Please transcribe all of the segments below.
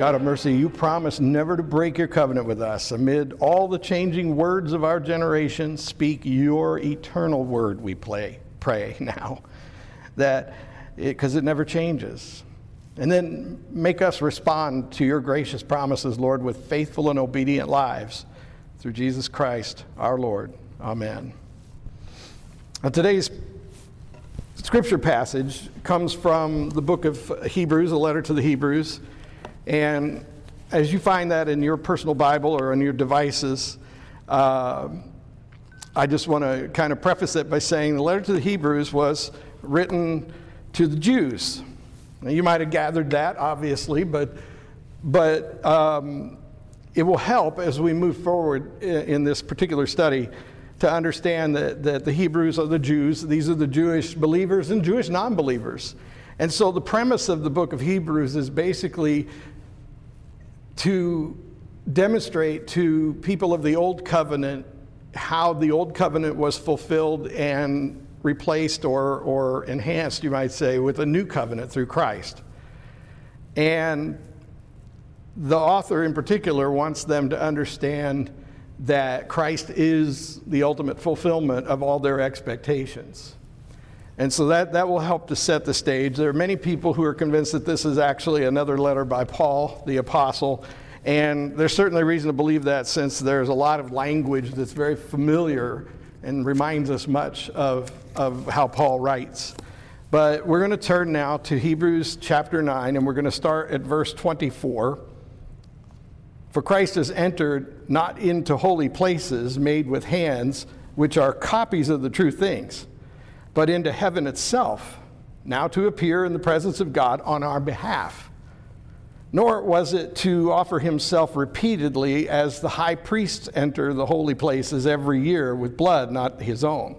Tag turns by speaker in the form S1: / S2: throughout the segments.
S1: God of mercy, you promise never to break your covenant with us. Amid all the changing words of our generation, speak your eternal word, we play, pray now. That because it, it never changes. And then make us respond to your gracious promises, Lord, with faithful and obedient lives through Jesus Christ our Lord. Amen. Now, today's scripture passage comes from the book of Hebrews, a letter to the Hebrews. And as you find that in your personal Bible or on your devices, uh, I just want to kind of preface it by saying the letter to the Hebrews was written to the Jews. Now, you might have gathered that, obviously, but, but um, it will help as we move forward in, in this particular study to understand that, that the Hebrews are the Jews. These are the Jewish believers and Jewish non believers. And so the premise of the book of Hebrews is basically to demonstrate to people of the Old Covenant how the Old Covenant was fulfilled and replaced or, or enhanced, you might say, with a new covenant through Christ. And the author in particular wants them to understand that Christ is the ultimate fulfillment of all their expectations. And so that, that will help to set the stage. There are many people who are convinced that this is actually another letter by Paul, the apostle. And there's certainly reason to believe that since there's a lot of language that's very familiar and reminds us much of, of how Paul writes. But we're going to turn now to Hebrews chapter 9, and we're going to start at verse 24. For Christ has entered not into holy places made with hands, which are copies of the true things but into heaven itself, now to appear in the presence of God on our behalf. Nor was it to offer himself repeatedly as the high priests enter the holy places every year with blood not his own.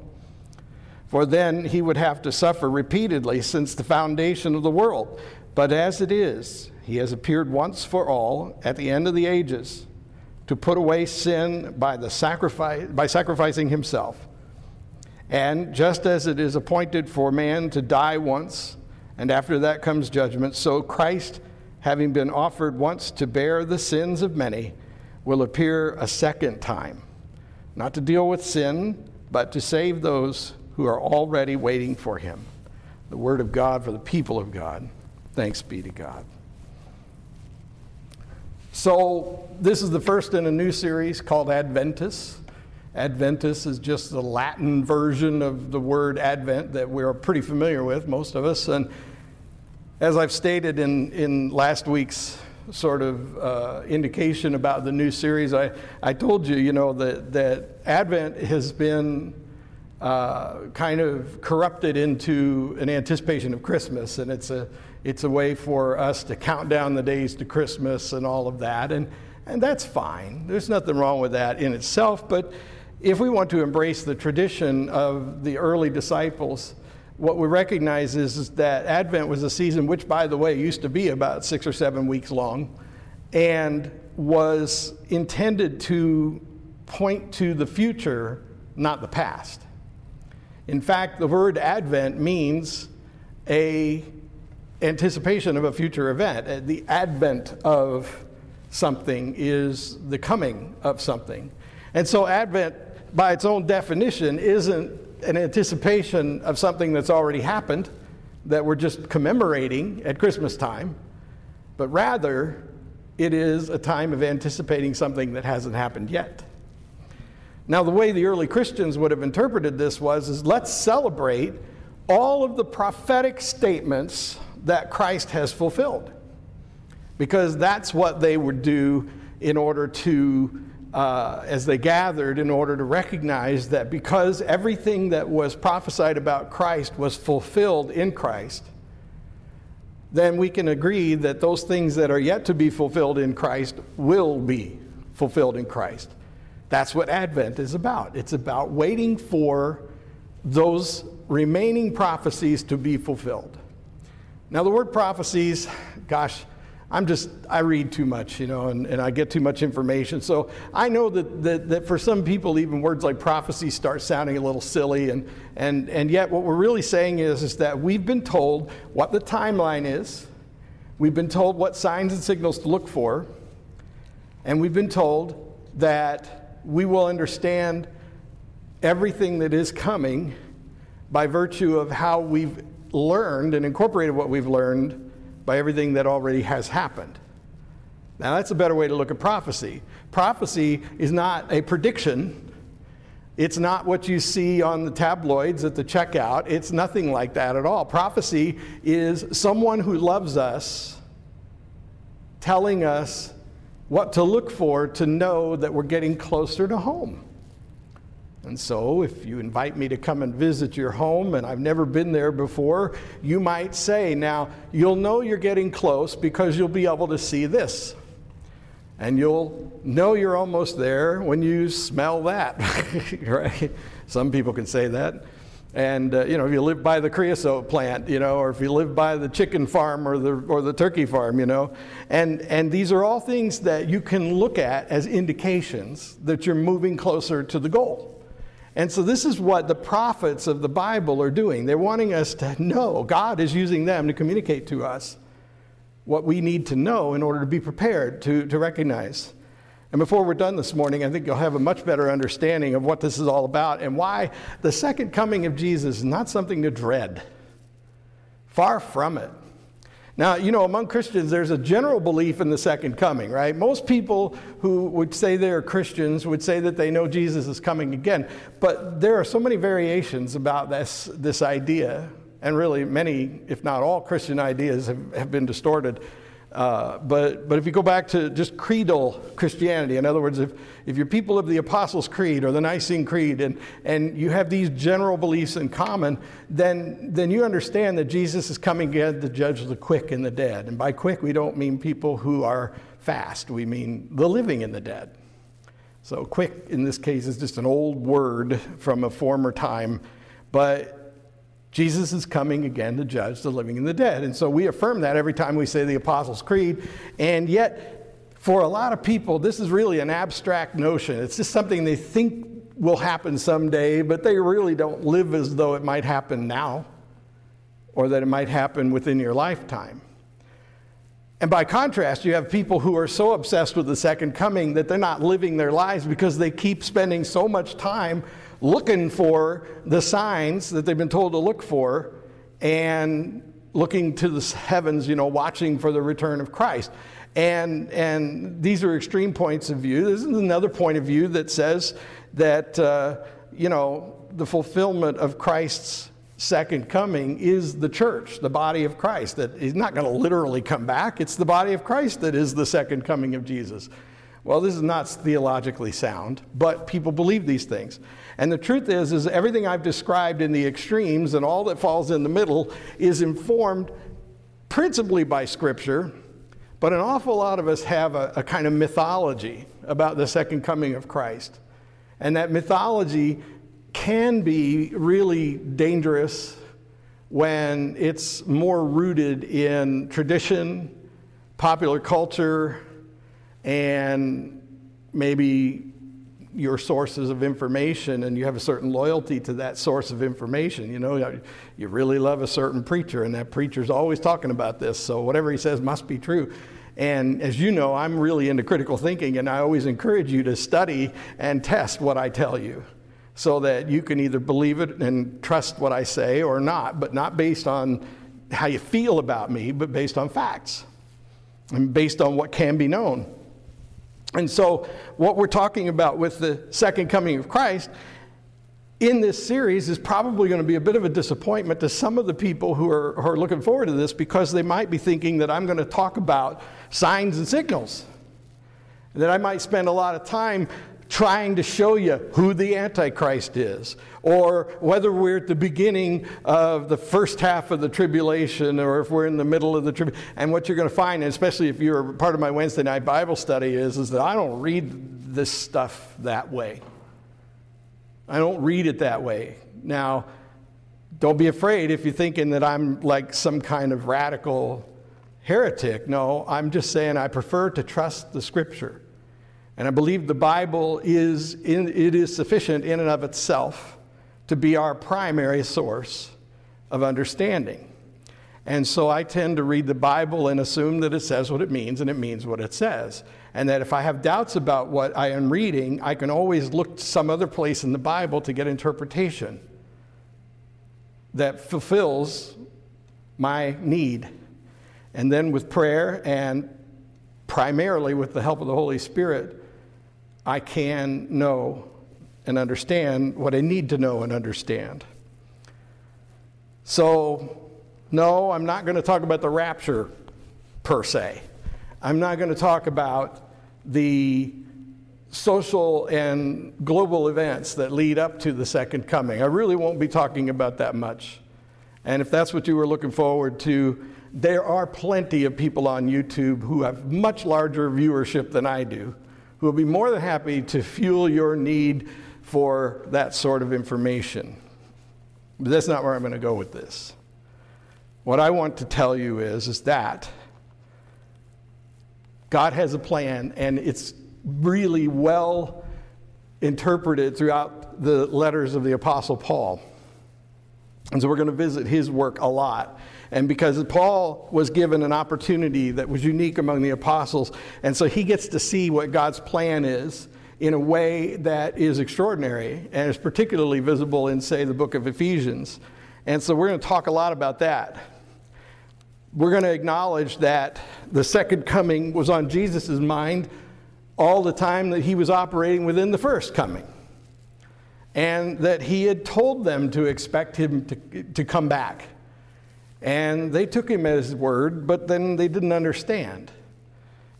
S1: For then he would have to suffer repeatedly since the foundation of the world. But as it is, he has appeared once for all at the end of the ages to put away sin by, the sacrifice, by sacrificing himself. And just as it is appointed for man to die once, and after that comes judgment, so Christ, having been offered once to bear the sins of many, will appear a second time, not to deal with sin, but to save those who are already waiting for him. The word of God for the people of God. Thanks be to God. So, this is the first in a new series called Adventus. Adventus is just the Latin version of the word Advent that we're pretty familiar with, most of us. And as I've stated in, in last week's sort of uh, indication about the new series, I, I told you, you know, that, that Advent has been uh, kind of corrupted into an anticipation of Christmas. And it's a, it's a way for us to count down the days to Christmas and all of that. And, and that's fine. There's nothing wrong with that in itself. But if we want to embrace the tradition of the early disciples, what we recognize is, is, that Advent was a season, which, by the way, used to be about six or seven weeks long, and was intended to point to the future, not the past. In fact, the word Advent means a anticipation of a future event. Uh, the advent of something is the coming of something. And so Advent by its own definition, isn't an anticipation of something that's already happened that we're just commemorating at Christmas time, but rather it is a time of anticipating something that hasn't happened yet. Now, the way the early Christians would have interpreted this was is let's celebrate all of the prophetic statements that Christ has fulfilled. Because that's what they would do in order to uh, as they gathered in order to recognize that because everything that was prophesied about Christ was fulfilled in Christ, then we can agree that those things that are yet to be fulfilled in Christ will be fulfilled in Christ. That's what Advent is about. It's about waiting for those remaining prophecies to be fulfilled. Now, the word prophecies, gosh, I'm just, I read too much, you know, and, and I get too much information. So I know that, that, that for some people, even words like prophecy start sounding a little silly. And, and, and yet, what we're really saying is, is that we've been told what the timeline is, We've been told what signs and signals to look for, and we've been told that we will understand everything that is coming by virtue of how we've learned and incorporated what we've learned by everything that already has happened. Now, that's a better way to look at prophecy. Prophecy is not a prediction, it's not what you see on the tabloids at the checkout. It's nothing like that at all. Prophecy is someone who loves us telling us what to look for to know that we're getting closer to home. And so, if you invite me to come and visit your home and I've never been there before, you might say, Now, you'll know you're getting close because you'll be able to see this. And you'll know you're almost there when you smell that, right? Some people can say that. And, uh, you know, if you live by the creosote plant, you know, or if you live by the chicken farm or the, or the turkey farm, you know. And, and these are all things that you can look at as indications that you're moving closer to the goal. And so, this is what the prophets of the Bible are doing. They're wanting us to know. God is using them to communicate to us what we need to know in order to be prepared to, to recognize. And before we're done this morning, I think you'll have a much better understanding of what this is all about and why the second coming of Jesus is not something to dread. Far from it. Now, you know, among Christians, there's a general belief in the second coming, right? Most people who would say they're Christians would say that they know Jesus is coming again. But there are so many variations about this, this idea, and really many, if not all, Christian ideas have, have been distorted uh, but, but if you go back to just creedal Christianity, in other words, if, if you're people of the Apostles' Creed or the Nicene Creed and, and you have these general beliefs in common, then, then you understand that Jesus is coming again to judge the quick and the dead. And by quick, we don't mean people who are fast, we mean the living and the dead. So, quick in this case is just an old word from a former time, but Jesus is coming again to judge the living and the dead. And so we affirm that every time we say the Apostles' Creed. And yet, for a lot of people, this is really an abstract notion. It's just something they think will happen someday, but they really don't live as though it might happen now or that it might happen within your lifetime. And by contrast, you have people who are so obsessed with the second coming that they're not living their lives because they keep spending so much time looking for the signs that they've been told to look for and looking to the heavens, you know, watching for the return of Christ. And, and these are extreme points of view. This is another point of view that says that, uh, you know, the fulfillment of Christ's second coming is the church, the body of Christ. That he's not going to literally come back. It's the body of Christ that is the second coming of Jesus. Well, this is not theologically sound, but people believe these things. And the truth is, is everything I've described in the extremes and all that falls in the middle is informed principally by Scripture, but an awful lot of us have a, a kind of mythology about the second coming of Christ. And that mythology can be really dangerous when it's more rooted in tradition, popular culture, and maybe your sources of information and you have a certain loyalty to that source of information. You know, you really love a certain preacher, and that preacher's always talking about this, so whatever he says must be true. And as you know, I'm really into critical thinking, and I always encourage you to study and test what I tell you so that you can either believe it and trust what I say or not, but not based on how you feel about me, but based on facts and based on what can be known. And so, what we're talking about with the second coming of Christ in this series is probably going to be a bit of a disappointment to some of the people who are, who are looking forward to this because they might be thinking that I'm going to talk about signs and signals. That I might spend a lot of time trying to show you who the Antichrist is, or whether we're at the beginning of the first half of the tribulation, or if we're in the middle of the tribulation. And what you're going to find, especially if you're part of my Wednesday night Bible study, is, is that I don't read this stuff that way. I don't read it that way. Now, don't be afraid if you're thinking that I'm like some kind of radical heretic. No, I'm just saying I prefer to trust the scripture. And I believe the Bible is, in, it is sufficient in and of itself to be our primary source of understanding. And so I tend to read the Bible and assume that it says what it means and it means what it says. And that if I have doubts about what I am reading, I can always look to some other place in the Bible to get interpretation that fulfills my need. And then with prayer and primarily with the help of the Holy Spirit, I can know and understand what I need to know and understand. So, no, I'm not going to talk about the rapture per se. I'm not going to talk about the social and global events that lead up to the second coming. I really won't be talking about that much. And if that's what you were looking forward to, there are plenty of people on YouTube who have much larger viewership than I do, who will be more than happy to fuel your need for that sort of information. But that's not where I'm going to go with this. What I want to tell you is, is that God has a plan, and it's really well interpreted throughout the letters of the Apostle Paul. And so we're going to visit his work a lot. And because Paul was given an opportunity that was unique among the apostles, and so he gets to see what God's plan is in a way that is extraordinary and is particularly visible in, say, the book of Ephesians. And so we're going to talk a lot about that. We're going to acknowledge that the second coming was on Jesus' mind all the time that he was operating within the first coming and that he had told them to expect him to, to come back. And they took him at his word, but then they didn't understand.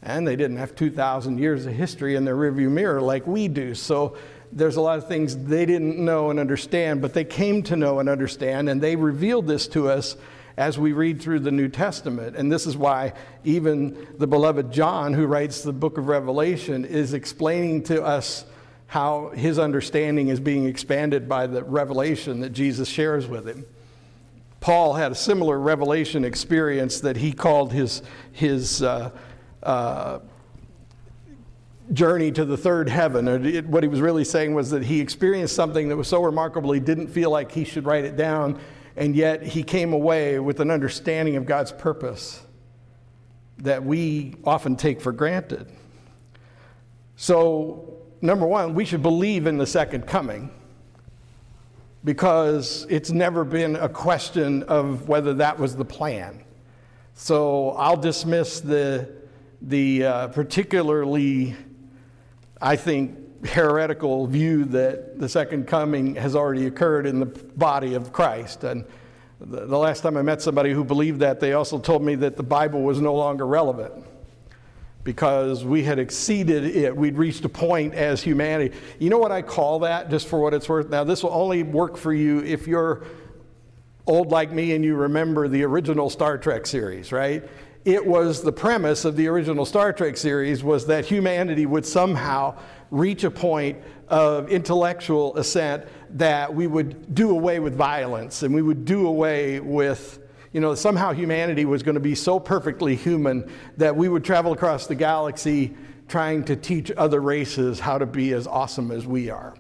S1: And they didn't have 2,000 years of history in their rearview mirror like we do. So there's a lot of things they didn't know and understand, but they came to know and understand, and they revealed this to us as we read through the New Testament. And this is why even the beloved John, who writes the book of Revelation, is explaining to us how his understanding is being expanded by the revelation that Jesus shares with him. Paul had a similar revelation experience that he called his, his uh, uh, journey to the third heaven. It, what he was really saying was that he experienced something that was so remarkable he didn't feel like he should write it down, and yet he came away with an understanding of God's purpose that we often take for granted. So, number one, we should believe in the second coming because it's never been a question of whether that was the plan. So I'll dismiss the, the uh, particularly, I think, heretical view that the second coming has already occurred in the body of Christ. And the, the last time I met somebody who believed that, they also told me that the Bible was no longer relevant because we had exceeded it. We'd reached a point as humanity. You know what I call that, just for what it's worth? Now, this will only work for you if you're old like me and you remember the original Star Trek series, right? It was the premise of the original Star Trek series was that humanity would somehow reach a point of intellectual ascent that we would do away with violence and we would do away with you know, somehow humanity was going to be so perfectly human that we would travel across the galaxy trying to teach other races how to be as awesome as we are.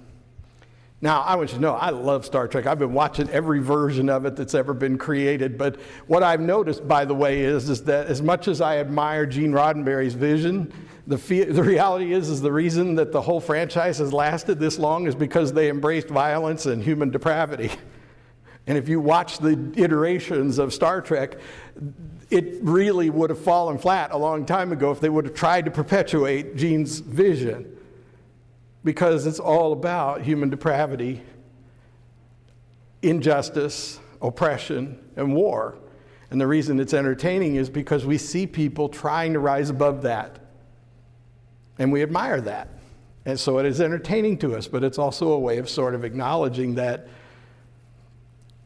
S1: Now, I want you to know, I love Star Trek. I've been watching every version of it that's ever been created. But what I've noticed, by the way, is, is that as much as I admire Gene Roddenberry's vision, the, the reality is, is the reason that the whole franchise has lasted this long is because they embraced violence and human depravity. And if you watch the iterations of Star Trek, it really would have fallen flat a long time ago if they would have tried to perpetuate Gene's vision. Because it's all about human depravity, injustice, oppression, and war. And the reason it's entertaining is because we see people trying to rise above that. And we admire that. And so it is entertaining to us, but it's also a way of sort of acknowledging that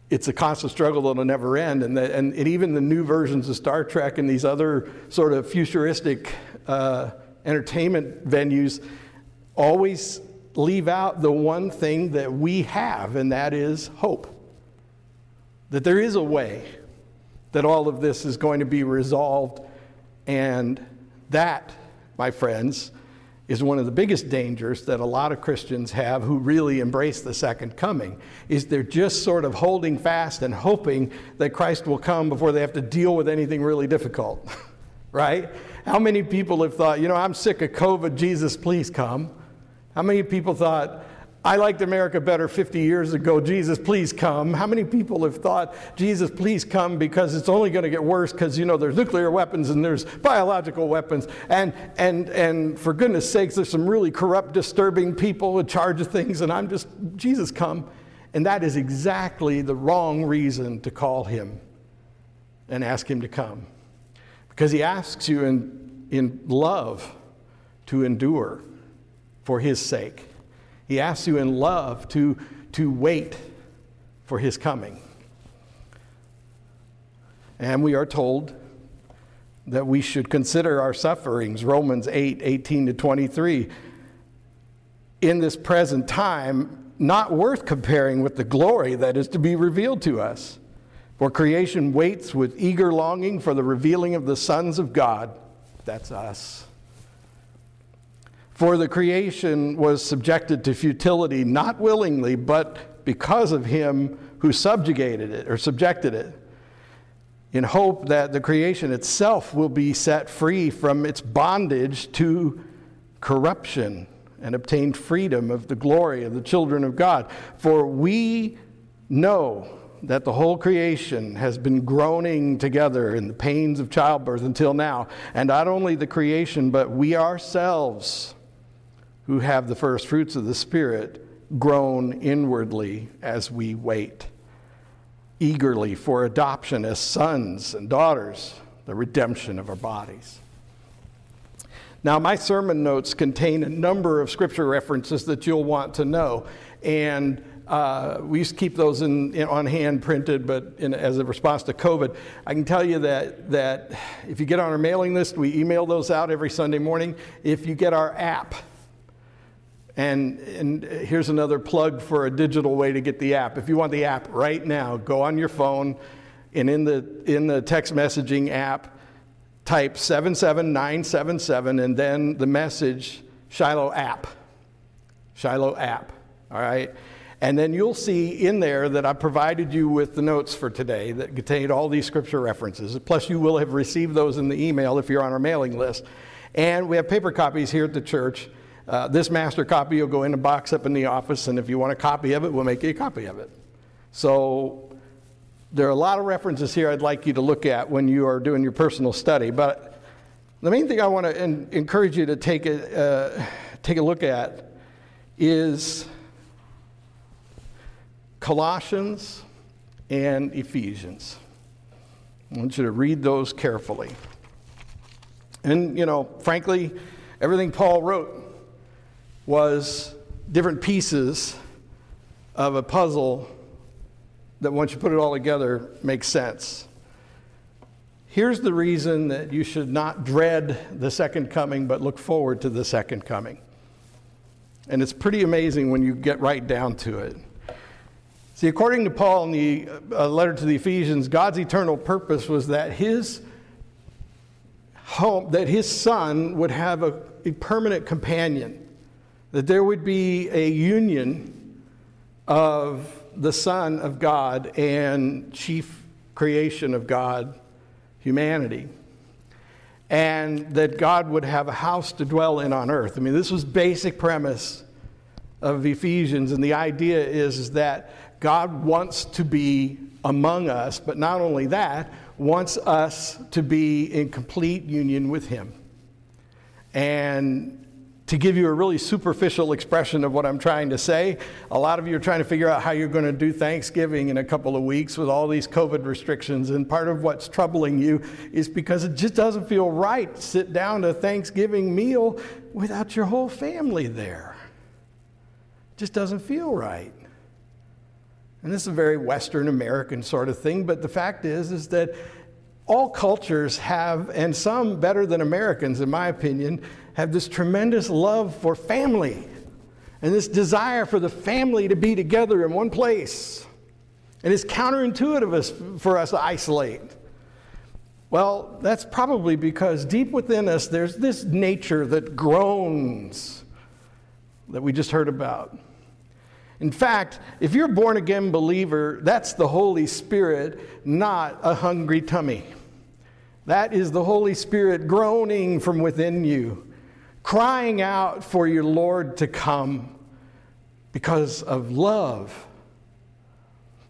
S1: it's a constant struggle that'll never end. And, the, and, and, even the new versions of Star Trek and these other sort of futuristic uh, entertainment venues always leave out the one thing that we have, and that is hope. That there is a way that all of this is going to be resolved, and that, my friends, is one of the biggest dangers that a lot of Christians have who really embrace the second coming is they're just sort of holding fast and hoping that Christ will come before they have to deal with anything really difficult. right? How many people have thought, you know, I'm sick of COVID, Jesus, please come? How many people thought, I liked America better 50 years ago. Jesus, please come. How many people have thought, Jesus, please come because it's only going to get worse because, you know, there's nuclear weapons and there's biological weapons. And, and, and for goodness sakes, there's some really corrupt, disturbing people in charge of things. And I'm just, Jesus, come. And that is exactly the wrong reason to call him and ask him to come. Because he asks you in, in love to endure for his sake. He asks you in love to, to wait for his coming. And we are told that we should consider our sufferings, Romans 8 18 to 23, in this present time, not worth comparing with the glory that is to be revealed to us. For creation waits with eager longing for the revealing of the sons of God. That's us. For the creation was subjected to futility, not willingly, but because of him who subjugated it or subjected it, in hope that the creation itself will be set free from its bondage to corruption and obtain freedom of the glory of the children of God. For we know that the whole creation has been groaning together in the pains of childbirth until now. And not only the creation, but we ourselves who have the first fruits of the Spirit groan inwardly as we wait eagerly for adoption as sons and daughters, the redemption of our bodies. Now, my sermon notes contain a number of scripture references that you'll want to know. And uh, we used to keep those in, in on hand printed, but in, as a response to COVID, I can tell you that, that if you get on our mailing list, we email those out every Sunday morning. If you get our app, and, and here's another plug for a digital way to get the app. If you want the app right now, go on your phone and in the, in the text messaging app, type 77977 and then the message Shiloh app. Shiloh app. All right? And then you'll see in there that I provided you with the notes for today that contained all these scripture references. Plus, you will have received those in the email if you're on our mailing list. And we have paper copies here at the church. Uh, this master copy will go in a box up in the office, and if you want a copy of it, we'll make you a copy of it. So there are a lot of references here I'd like you to look at when you are doing your personal study. But the main thing I want to en- encourage you to take a, uh, take a look at is Colossians and Ephesians. I want you to read those carefully. And, you know, frankly, everything Paul wrote was different pieces of a puzzle that once you put it all together makes sense. Here's the reason that you should not dread the second coming, but look forward to the second coming. And it's pretty amazing when you get right down to it. See, according to Paul in the uh, letter to the Ephesians, God's eternal purpose was that his home, that his son would have a, a permanent companion that there would be a union of the Son of God and chief creation of God, humanity. And that God would have a house to dwell in on earth. I mean, this was basic premise of Ephesians, and the idea is, is that God wants to be among us, but not only that, wants us to be in complete union with Him. And to give you a really superficial expression of what I'm trying to say, a lot of you are trying to figure out how you're going to do Thanksgiving in a couple of weeks with all these COVID restrictions. And part of what's troubling you is because it just doesn't feel right to sit down to a Thanksgiving meal without your whole family there. It just doesn't feel right. And this is a very Western American sort of thing, but the fact is, is that all cultures have, and some better than Americans, in my opinion, have this tremendous love for family and this desire for the family to be together in one place. And it's counterintuitive for us to isolate. Well, that's probably because deep within us there's this nature that groans that we just heard about. In fact, if you're a born again believer, that's the Holy Spirit, not a hungry tummy. That is the Holy Spirit groaning from within you, crying out for your Lord to come because of love.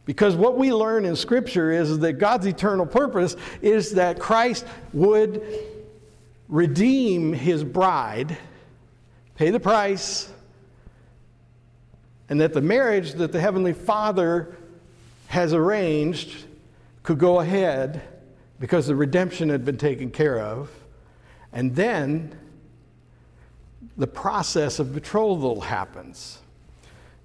S1: Because what we learn in Scripture is that God's eternal purpose is that Christ would redeem his bride, pay the price, and that the marriage that the Heavenly Father has arranged could go ahead because the redemption had been taken care of. And then the process of betrothal happens.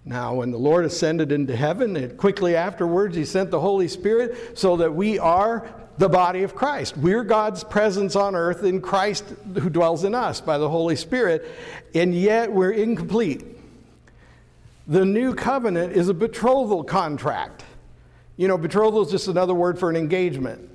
S1: Now, when the Lord ascended into heaven, and quickly afterwards, He sent the Holy Spirit so that we are the body of Christ. We're God's presence on earth in Christ who dwells in us by the Holy Spirit, and yet we're incomplete. The new covenant is a betrothal contract. You know, betrothal is just another word for an engagement.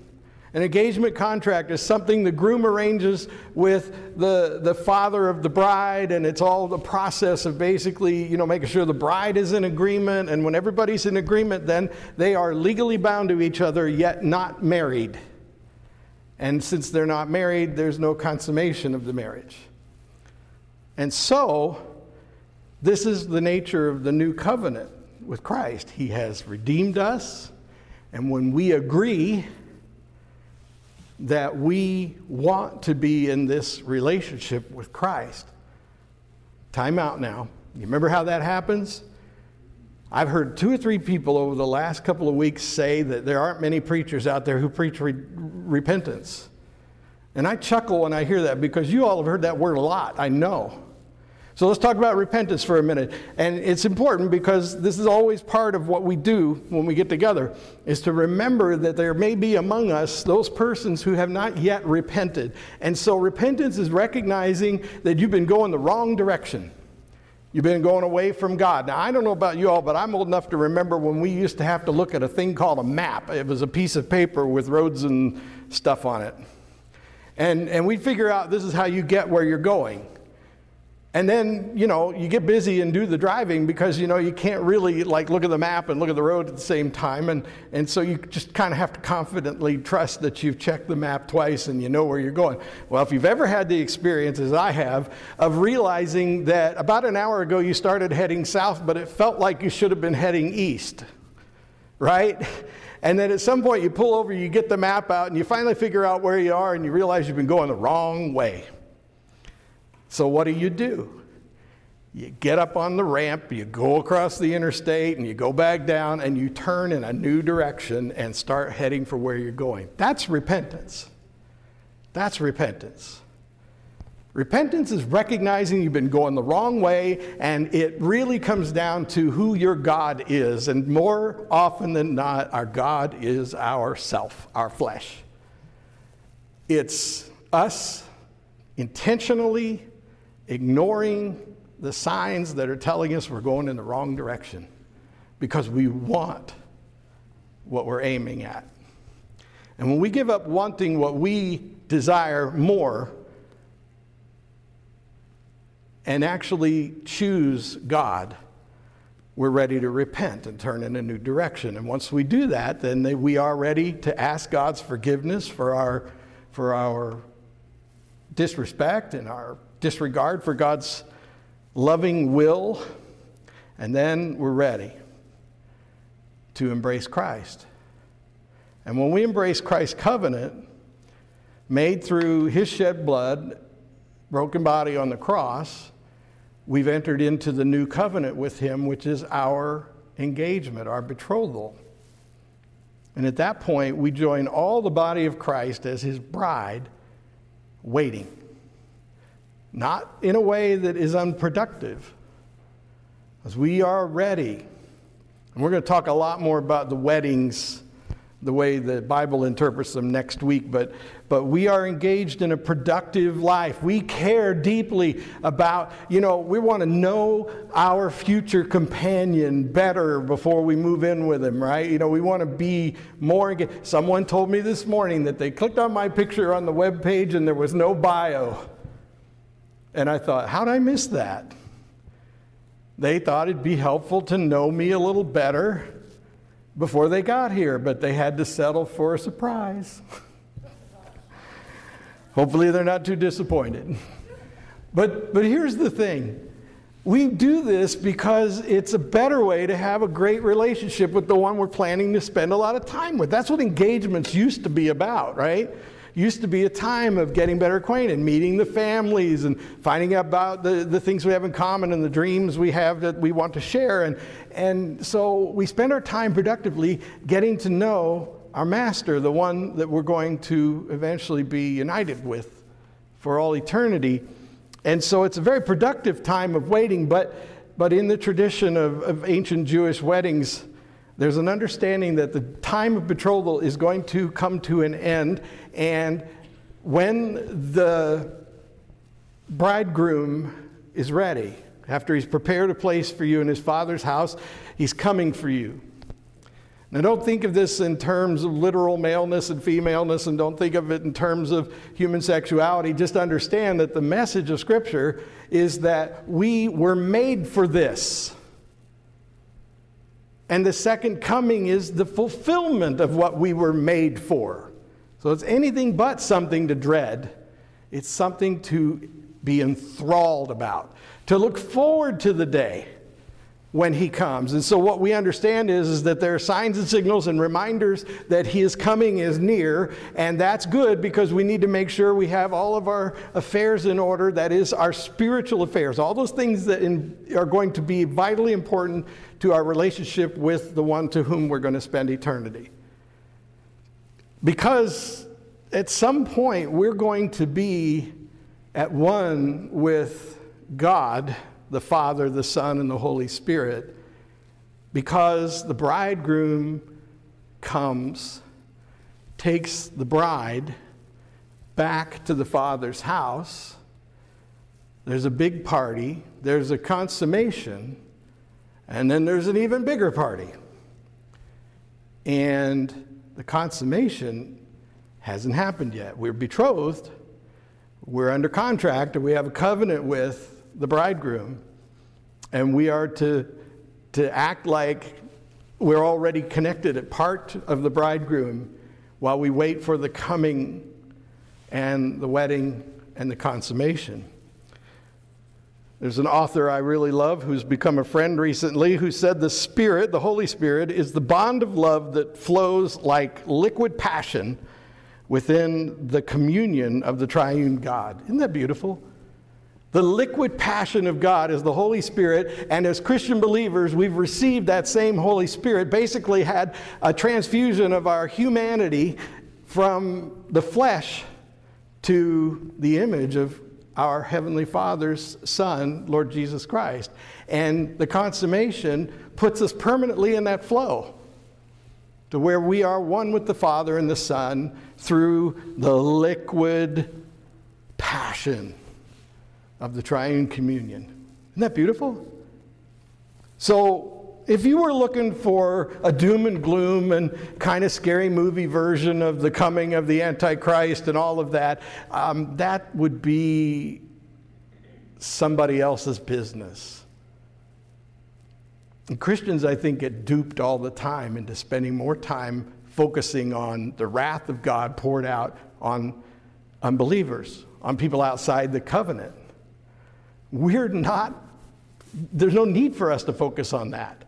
S1: An engagement contract is something the groom arranges with the, the father of the bride, and it's all the process of basically, you know, making sure the bride is in agreement. And when everybody's in agreement, then they are legally bound to each other, yet not married. And since they're not married, there's no consummation of the marriage. And so, this is the nature of the new covenant with Christ. He has redeemed us, and when we agree that we want to be in this relationship with Christ, time out now. You remember how that happens? I've heard two or three people over the last couple of weeks say that there aren't many preachers out there who preach re- repentance. And I chuckle when I hear that because you all have heard that word a lot, I know. So let's talk about repentance for a minute. And it's important because this is always part of what we do when we get together is to remember that there may be among us those persons who have not yet repented. And so repentance is recognizing that you've been going the wrong direction. You've been going away from God. Now, I don't know about you all, but I'm old enough to remember when we used to have to look at a thing called a map. It was a piece of paper with roads and stuff on it. And, and we'd figure out this is how you get where you're going. And then, you know, you get busy and do the driving because, you know, you can't really like look at the map and look at the road at the same time. And, and so you just kind of have to confidently trust that you've checked the map twice and you know where you're going. Well, if you've ever had the experience, as I have, of realizing that about an hour ago you started heading south, but it felt like you should have been heading east, right? And then at some point you pull over, you get the map out, and you finally figure out where you are, and you realize you've been going the wrong way. So, what do you do? You get up on the ramp, you go across the interstate, and you go back down, and you turn in a new direction and start heading for where you're going. That's repentance. That's repentance. Repentance is recognizing you've been going the wrong way, and it really comes down to who your God is. And more often than not, our God is our self, our flesh. It's us intentionally ignoring the signs that are telling us we're going in the wrong direction because we want what we're aiming at. And when we give up wanting what we desire more and actually choose God, we're ready to repent and turn in a new direction. And once we do that, then we are ready to ask God's forgiveness for our, for our disrespect and our disregard for God's loving will, and then we're ready to embrace Christ. And when we embrace Christ's covenant, made through his shed blood, broken body on the cross, we've entered into the new covenant with him, which is our engagement, our betrothal. And at that point, we join all the body of Christ as his bride, waiting not in a way that is unproductive, as we are ready. And we're going to talk a lot more about the weddings, the way the Bible interprets them next week, but, but we are engaged in a productive life. We care deeply about, you know, we want to know our future companion better before we move in with him, right? You know, we want to be more. Someone told me this morning that they clicked on my picture on the web page and there was no bio. And I thought, how'd I miss that? They thought it'd be helpful to know me a little better before they got here, but they had to settle for a surprise. Hopefully, they're not too disappointed. But, but here's the thing we do this because it's a better way to have a great relationship with the one we're planning to spend a lot of time with. That's what engagements used to be about, right? Used to be a time of getting better acquainted, meeting the families, and finding out about the, the things we have in common and the dreams we have that we want to share. And, and so we spend our time productively getting to know our master, the one that we're going to eventually be united with for all eternity. And so it's a very productive time of waiting, but, but in the tradition of, of ancient Jewish weddings, there's an understanding that the time of betrothal is going to come to an end, and when the bridegroom is ready, after he's prepared a place for you in his father's house, he's coming for you. Now, don't think of this in terms of literal maleness and femaleness, and don't think of it in terms of human sexuality. Just understand that the message of Scripture is that we were made for this. And the second coming is the fulfillment of what we were made for. So it's anything but something to dread, it's something to be enthralled about, to look forward to the day when he comes. And so what we understand is, is that there are signs and signals and reminders that his coming is near, and that's good because we need to make sure we have all of our affairs in order, that is our spiritual affairs, all those things that in, are going to be vitally important to our relationship with the one to whom we're going to spend eternity. Because at some point we're going to be at one with God the Father, the Son, and the Holy Spirit because the bridegroom comes, takes the bride back to the Father's house. There's a big party, there's a consummation, and then there's an even bigger party. And the consummation hasn't happened yet. We're betrothed, we're under contract, and we have a covenant with the bridegroom, and we are to, to act like we're already connected at part of the bridegroom while we wait for the coming and the wedding and the consummation. There's an author I really love who's become a friend recently who said the Spirit, the Holy Spirit, is the bond of love that flows like liquid passion within the communion of the triune God. Isn't that beautiful? The liquid passion of God is the Holy Spirit, and as Christian believers, we've received that same Holy Spirit, basically had a transfusion of our humanity from the flesh to the image of our Heavenly Father's Son, Lord Jesus Christ. And the consummation puts us permanently in that flow to where we are one with the Father and the Son through the liquid passion of the triune communion. Isn't that beautiful? So, if you were looking for a doom and gloom and kind of scary movie version of the coming of the Antichrist and all of that, um, that would be somebody else's business. And Christians, I think, get duped all the time into spending more time focusing on the wrath of God poured out on unbelievers, on people outside the covenant. We're not, there's no need for us to focus on that.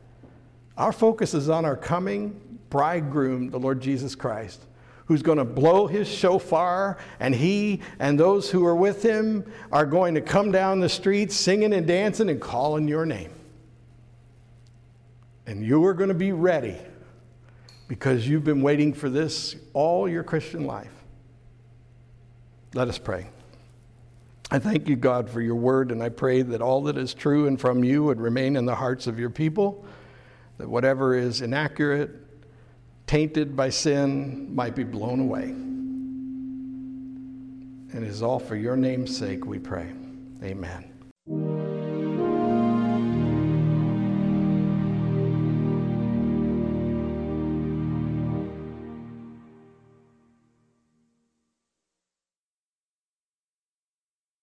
S1: Our focus is on our coming bridegroom, the Lord Jesus Christ, who's going to blow his shofar, and he and those who are with him are going to come down the streets singing and dancing and calling your name. And you are going to be ready because you've been waiting for this all your Christian life. Let us pray. I thank you, God, for your word, and I pray that all that is true and from you would remain in the hearts of your people, that whatever is inaccurate, tainted by sin, might be blown away. And it is all for your name's sake, we pray. Amen.